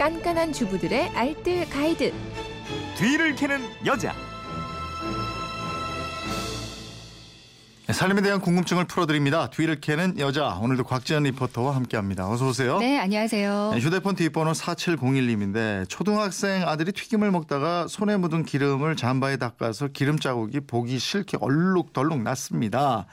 깐깐한 주부들의 알뜰 가이드. 뒤를 캐는 여자. 네, 삶에 대한 궁금증을 풀어드립니다. 뒤를 캐는 여자. 오늘도 곽지연 리포터와 함께합니다. 어서 오세요. 네, 안녕하세요. 네, 휴대폰 뒷번호 4701님인데 초등학생 아들이 튀김을 먹다가 손에 묻은 기름을 잠바에 닦아서 기름 자국이 보기 싫게 얼룩덜룩 났습니다.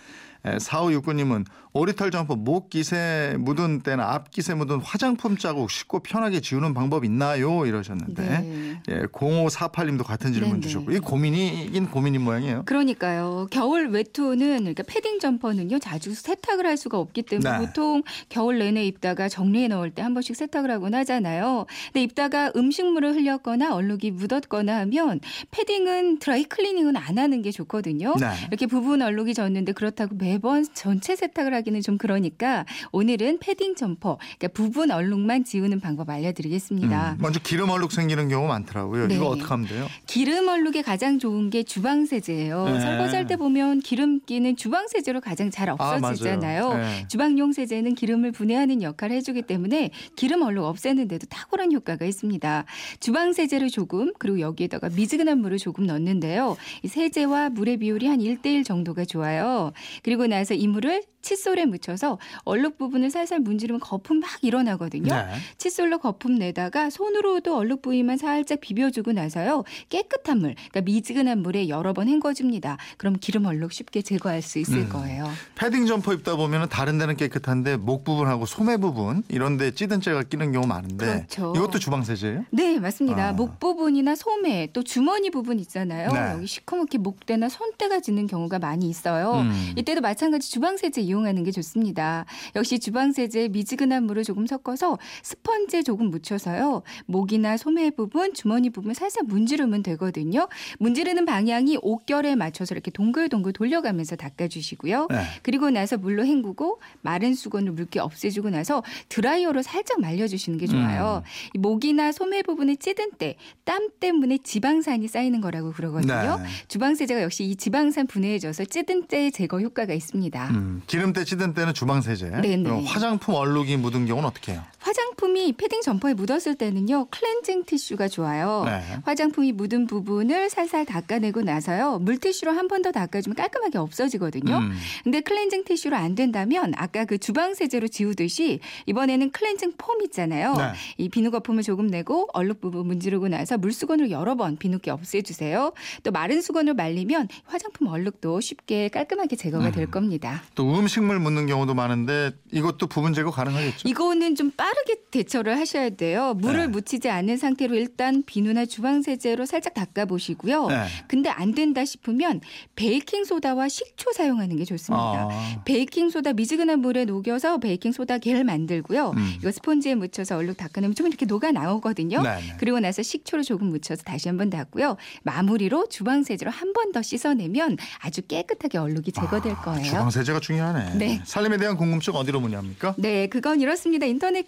4569님은 오리털 점퍼 목 깃에 묻은 때나 앞 깃에 묻은 화장품 자국 쉽고 편하게 지우는 방법 있나요? 이러셨는데 네. 예, 0548님도 같은 질문 네네. 주셨고 이 고민이긴 고민인 모양이에요. 그러니까요. 겨울 외투는 그러니까 패딩 점퍼는요 자주 세탁을 할 수가 없기 때문에 네. 보통 겨울 내내 입다가 정리해 넣을 때 한 번씩 세탁을 하곤 하잖아요. 근데 입다가 음식물을 흘렸거나 얼룩이 묻었거나 하면 패딩은 드라이 클리닝은 안 하는 게 좋거든요. 네. 이렇게 부분 얼룩이 졌는데 그렇다고 매번 전체 세탁을 하기는 좀 그러니까 오늘은 패딩 점퍼, 그러니까 부분 얼룩만 지우는 방법 알려드리겠습니다. 음, 먼저 기름 얼룩 생기는 경우 많더라고요. 네. 이거 어떻게 하면 돼요? 기름 얼룩에 가장 좋은 게 주방 세제예요. 네. 설거지할 때 보면 기름기는 주방 세제로 가장 잘 없어지잖아요. 맞아요. 네. 주방용 세제는 기름을 분해하는 역할을 해주기 때문에 기름 얼룩 없애는데도 탁월한 효과가 있습니다. 주방 세제를 조금 그리고 여기에다가 미지근한 물을 조금 넣는데요. 이 세제와 물의 비율이 한 1대1 정도가 좋아요. 그리고 나서 이 물을 칫솔에 묻혀서 얼룩 부분을 살살 문지르면 거품 막 일어나거든요. 네. 칫솔로 거품 내다가 손으로도 얼룩 부위만 살짝 비벼주고 나서요. 깨끗한 물, 그러니까 미지근한 물에 여러 번 헹궈줍니다. 그럼 기름 얼룩 쉽게 제거할 수 있을 음. 거예요. 패딩 점퍼 입다 보면 다른 데는 깨끗한데 목 부분하고 소매 부분 이런 데 찌든 때가 끼는 경우 많은데 그렇죠. 이것도 주방 세제예요? 네, 맞습니다. 아. 목 부분이나 소매 또 주머니 부분 있잖아요. 네. 여기 시커멓게 목대나 손대가 지는 경우가 많이 있어요. 음. 이때도 마찬가지 주방 세제 이용하는 게 좋습니다. 역시 주방 세제에 미지근한 물을 조금 섞어서 스펀지에 조금 묻혀서요. 목이나 소매 부분, 주머니 부분 살살 문지르면 되거든요. 문지르는 방향이 옷결에 맞춰서 이렇게 동글동글 돌려가면서 닦아주시고요. 네. 그리고 나서 물로 헹구고 마른 수건으로 물기 없애주고 나서 드라이어로 살짝 말려주시는 게 좋아요. 이 목이나 소매 부분에 찌든 때 땀 때문에 지방산이 쌓이는 거라고 그러거든요. 네. 주방세제가 역시 이 지방산 분해해줘서 찌든 때 제거 효과가 있습니다. 음, 기름때 찌든 때는 주방 세제. 네네. 그럼 화장품 얼룩이 묻은 경우는 어떻게 해요? 화장품이 패딩 점퍼에 묻었을 때는요 클렌징 티슈가 좋아요. 네. 화장품이 묻은 부분을 살살 닦아내고 나서요 물티슈로 한 번 더 닦아주면 깔끔하게 없어지거든요. 음. 근데 클렌징 티슈로 안 된다면 아까 그 주방 세제로 지우듯이 이번에는 클렌징 폼 있잖아요. 네. 이 비누 거품을 조금 내고 얼룩 부분 문지르고 나서 물수건으로 여러 번 비누기 없애주세요. 또 마른 수건을 말리면 화장품 얼룩도 쉽게 깔끔하게 제거가 될 겁니다. 또 음식물 묻는 경우도 많은데 이것도 부분 제거 가능하겠죠? 이거는 좀 빠르게 대처를 하셔야 돼요. 물을 네. 묻히지 않은 상태로 일단 비누나 주방 세제로 살짝 닦아 보시고요. 네. 근데 안 된다 싶으면 베이킹 소다와 식초 사용하는 게 좋습니다. 아. 베이킹 소다 미지근한 물에 녹여서 베이킹 소다 겔 만들고요. 음. 이거 스펀지에 묻혀서 얼룩 닦아내면 좀 이렇게 녹아 나오거든요. 네, 네. 그리고 나서 식초를 조금 묻혀서 다시 한번 닦고요. 마무리로 주방 세제로 한 번 더 씻어내면 아주 깨끗하게 얼룩이 제거될 아, 거예요. 주방 세제가 중요하네. 네. 살림에 대한 궁금증 어디로 문의합니까? 네, 그건 이렇습니다. 인터넷